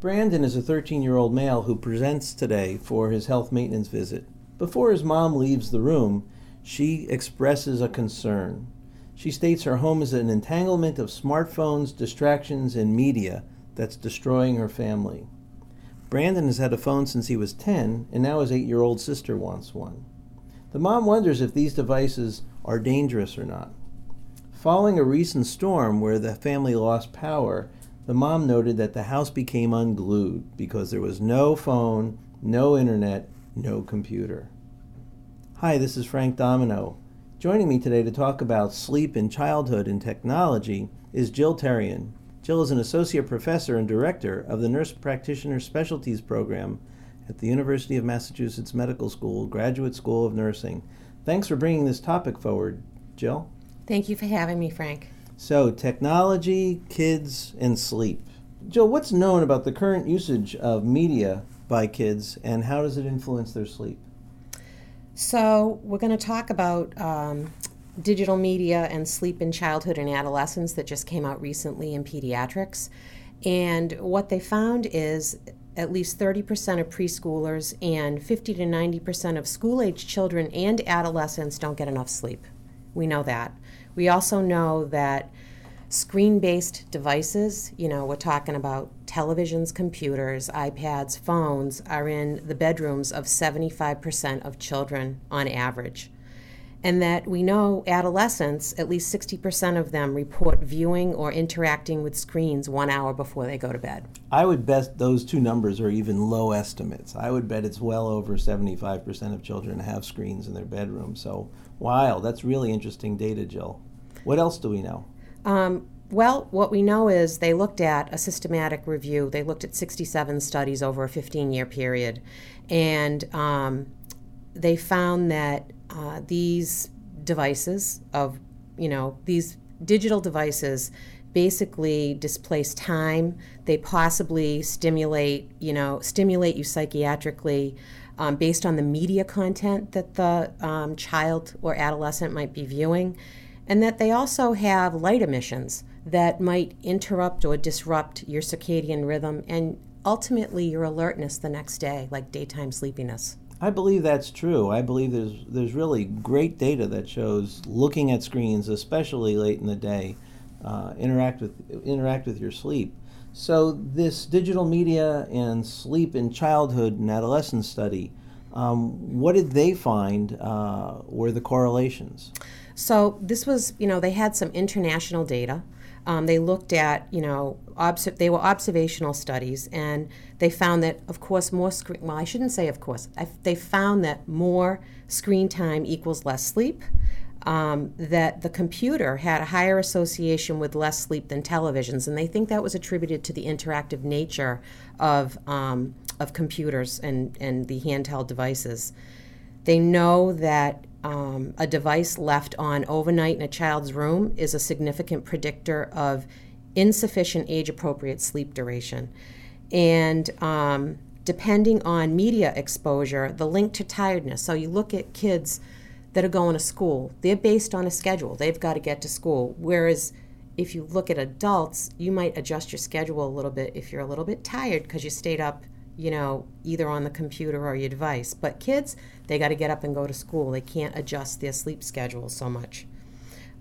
Brandon is a 13 year old male who presents today for his health maintenance visit. Before his mom leaves the room, she expresses a concern. She states her home is an entanglement of smartphones, distractions, and media that's destroying her family. Brandon has had a phone since he was 10, and now his 8 year old sister wants one. The mom wonders if these devices are dangerous or not. Following a recent storm where the family lost power, the mom noted that the house became unglued because there was no phone, no internet, no computer. Hi, this is Frank Domino. Joining me today to talk about sleep in childhood and technology is Jill Terrien. Jill is an associate professor and director of the Nurse Practitioner Specialties Program at the University of Massachusetts Medical School, Graduate School of Nursing. Thanks for bringing this topic forward, Jill. Thank you for having me, Frank. So, technology, kids, and sleep. Joe, what's known about the current usage of media by kids and how does it influence their sleep? So, we're going to talk about um, digital media and sleep in childhood and adolescence that just came out recently in pediatrics. And what they found is at least 30% of preschoolers and 50 to 90% of school age children and adolescents don't get enough sleep. We know that. We also know that screen based devices, you know, we're talking about televisions, computers, iPads, phones, are in the bedrooms of 75% of children on average. And that we know adolescents, at least 60% of them report viewing or interacting with screens one hour before they go to bed. I would bet those two numbers are even low estimates. I would bet it's well over 75% of children have screens in their bedroom. So, wow, that's really interesting data, Jill. What else do we know? Um, well, what we know is they looked at a systematic review. They looked at 67 studies over a 15 year period. And um, they found that uh, these devices of, you know, these digital devices basically displace time. They possibly stimulate, you know, stimulate you psychiatrically um, based on the media content that the um, child or adolescent might be viewing, and that they also have light emissions that might interrupt or disrupt your circadian rhythm and ultimately your alertness the next day, like daytime sleepiness. I believe that's true. I believe there's there's really great data that shows looking at screens, especially late in the day, uh, interact with interact with your sleep. So this digital media and sleep in childhood and adolescence study, um, what did they find uh, were the correlations? So this was, you know, they had some international data. Um, they looked at, you know, obs- they were observational studies, and they found that, of course, more screen. Well, I shouldn't say, of course. They found that more screen time equals less sleep. Um, that the computer had a higher association with less sleep than televisions, and they think that was attributed to the interactive nature of um, of computers and and the handheld devices. They know that um, a device left on overnight in a child's room is a significant predictor of insufficient age appropriate sleep duration. And um, depending on media exposure, the link to tiredness. So you look at kids that are going to school, they're based on a schedule, they've got to get to school. Whereas if you look at adults, you might adjust your schedule a little bit if you're a little bit tired because you stayed up you know, either on the computer or your device. But kids, they got to get up and go to school. They can't adjust their sleep schedule so much.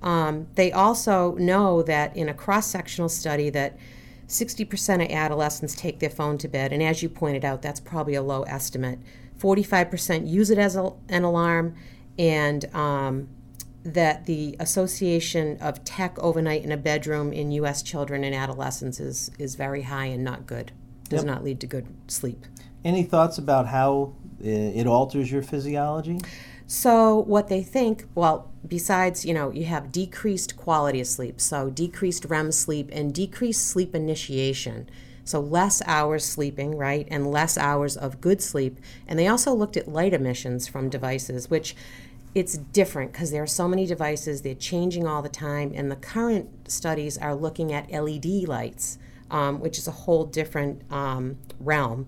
Um, they also know that in a cross sectional study that 60% of adolescents take their phone to bed, and as you pointed out, that's probably a low estimate. 45% use it as a, an alarm, and um, that the association of tech overnight in a bedroom in U.S. children and adolescents is, is very high and not good does yep. not lead to good sleep. Any thoughts about how uh, it alters your physiology? So what they think, well, besides, you know, you have decreased quality of sleep, so decreased REM sleep and decreased sleep initiation. So less hours sleeping, right, and less hours of good sleep. And they also looked at light emissions from devices, which it's different because there are so many devices, they're changing all the time, and the current studies are looking at LED lights, um, which is a whole different um, realm.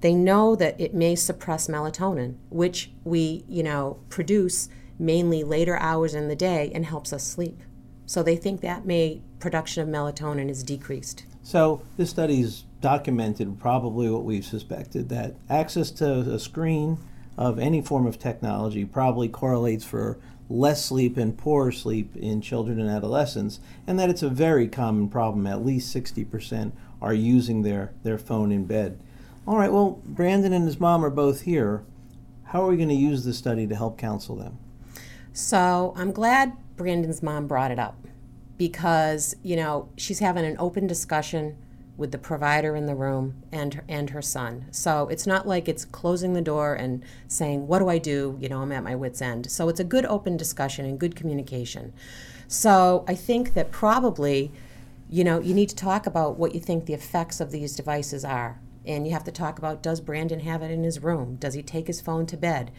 They know that it may suppress melatonin, which we, you know, produce mainly later hours in the day and helps us sleep. So they think that may production of melatonin is decreased. So this study's documented probably what we've suspected that access to a screen of any form of technology probably correlates for less sleep and poorer sleep in children and adolescents, and that it's a very common problem. At least 60% are using their, their phone in bed. All right, well, Brandon and his mom are both here. How are we going to use this study to help counsel them? So I'm glad Brandon's mom brought it up because, you know, she's having an open discussion with the provider in the room and her, and her son. So it's not like it's closing the door and saying, "What do I do?" You know, I'm at my wits end. So it's a good open discussion and good communication. So I think that probably, you know, you need to talk about what you think the effects of these devices are. And you have to talk about does Brandon have it in his room? Does he take his phone to bed?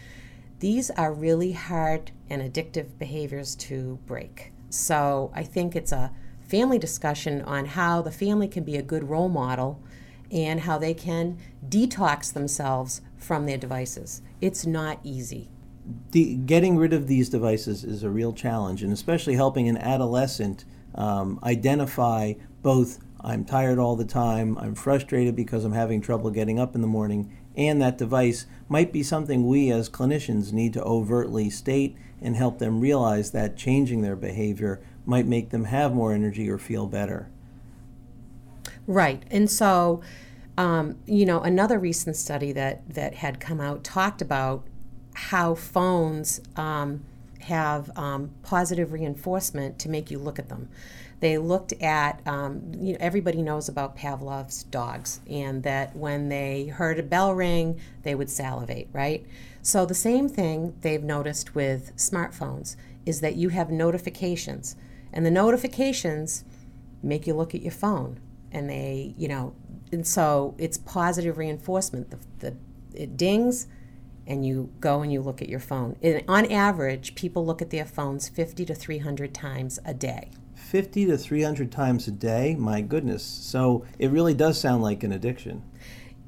These are really hard and addictive behaviors to break. So I think it's a family discussion on how the family can be a good role model and how they can detox themselves from their devices. It's not easy. The, getting rid of these devices is a real challenge, and especially helping an adolescent um, identify both I'm tired all the time, I'm frustrated because I'm having trouble getting up in the morning, and that device might be something we as clinicians need to overtly state and help them realize that changing their behavior might make them have more energy or feel better. Right. And so, um, you know, another recent study that, that had come out talked about how phones um, have um, positive reinforcement to make you look at them. They looked at, um, you know, everybody knows about Pavlov's dogs, and that when they heard a bell ring, they would salivate, right? So the same thing they've noticed with smartphones is that you have notifications, and the notifications make you look at your phone, and they, you know, and so it's positive reinforcement. The, the it dings, and you go and you look at your phone. And on average, people look at their phones 50 to 300 times a day. 50 to 300 times a day my goodness so it really does sound like an addiction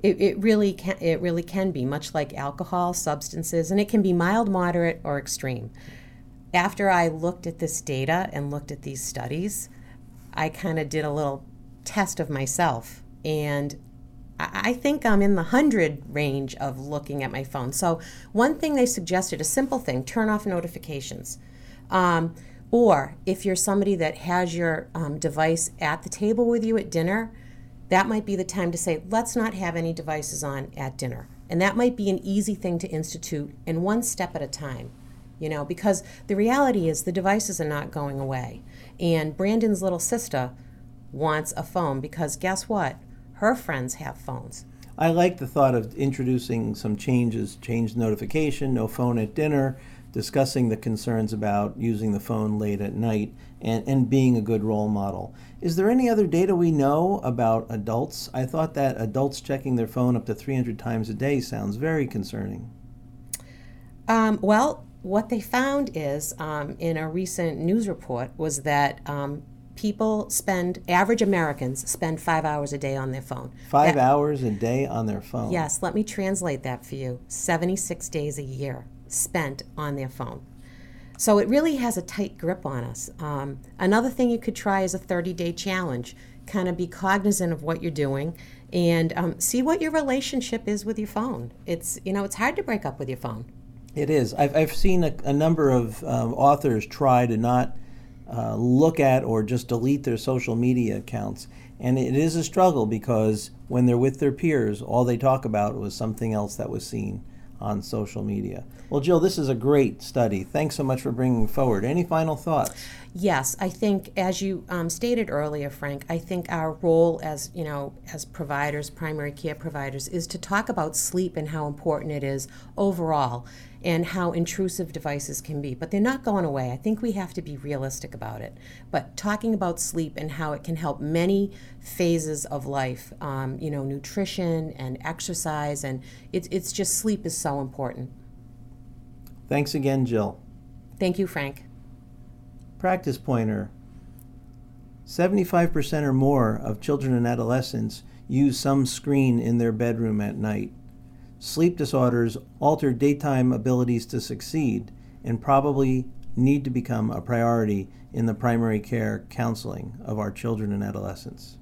it, it really can it really can be much like alcohol substances and it can be mild moderate or extreme after i looked at this data and looked at these studies i kind of did a little test of myself and I think I'm in the 100 range of looking at my phone. So, one thing they suggested, a simple thing turn off notifications. Um, or if you're somebody that has your um, device at the table with you at dinner, that might be the time to say, let's not have any devices on at dinner. And that might be an easy thing to institute and one step at a time, you know, because the reality is the devices are not going away. And Brandon's little sister wants a phone because guess what? Her friends have phones. I like the thought of introducing some changes, change notification, no phone at dinner, discussing the concerns about using the phone late at night and, and being a good role model. Is there any other data we know about adults? I thought that adults checking their phone up to 300 times a day sounds very concerning. Um, well, what they found is um, in a recent news report was that um, people spend average americans spend five hours a day on their phone five that, hours a day on their phone yes let me translate that for you 76 days a year spent on their phone. So it really has a tight grip on us. Um, another thing you could try is a 30 day challenge. Kind of be cognizant of what you're doing and um, see what your relationship is with your phone. It's, you know, it's hard to break up with your phone. It is. I've, I've seen a, a number of um, authors try to not uh, look at or just delete their social media accounts. And it is a struggle because when they're with their peers, all they talk about was something else that was seen on social media. Well, Jill, this is a great study. Thanks so much for bringing forward. Any final thoughts? Yes, I think as you um, stated earlier, Frank, I think our role as you know as providers, primary care providers, is to talk about sleep and how important it is overall. And how intrusive devices can be. But they're not going away. I think we have to be realistic about it. But talking about sleep and how it can help many phases of life, um, you know, nutrition and exercise, and it's, it's just sleep is so important. Thanks again, Jill. Thank you, Frank. Practice pointer 75% or more of children and adolescents use some screen in their bedroom at night. Sleep disorders alter daytime abilities to succeed and probably need to become a priority in the primary care counseling of our children and adolescents.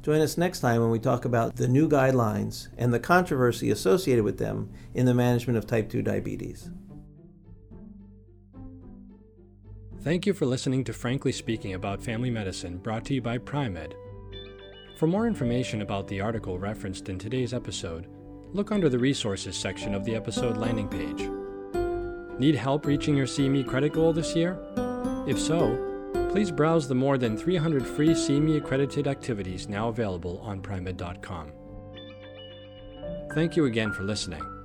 Join us next time when we talk about the new guidelines and the controversy associated with them in the management of type 2 diabetes. Thank you for listening to Frankly Speaking About Family Medicine, brought to you by Pri-Med. For more information about the article referenced in today's episode, look under the Resources section of the episode landing page. Need help reaching your CME credit goal this year? If so, please browse the more than 300 free CME accredited activities now available on Pri-Med.com. Thank you again for listening.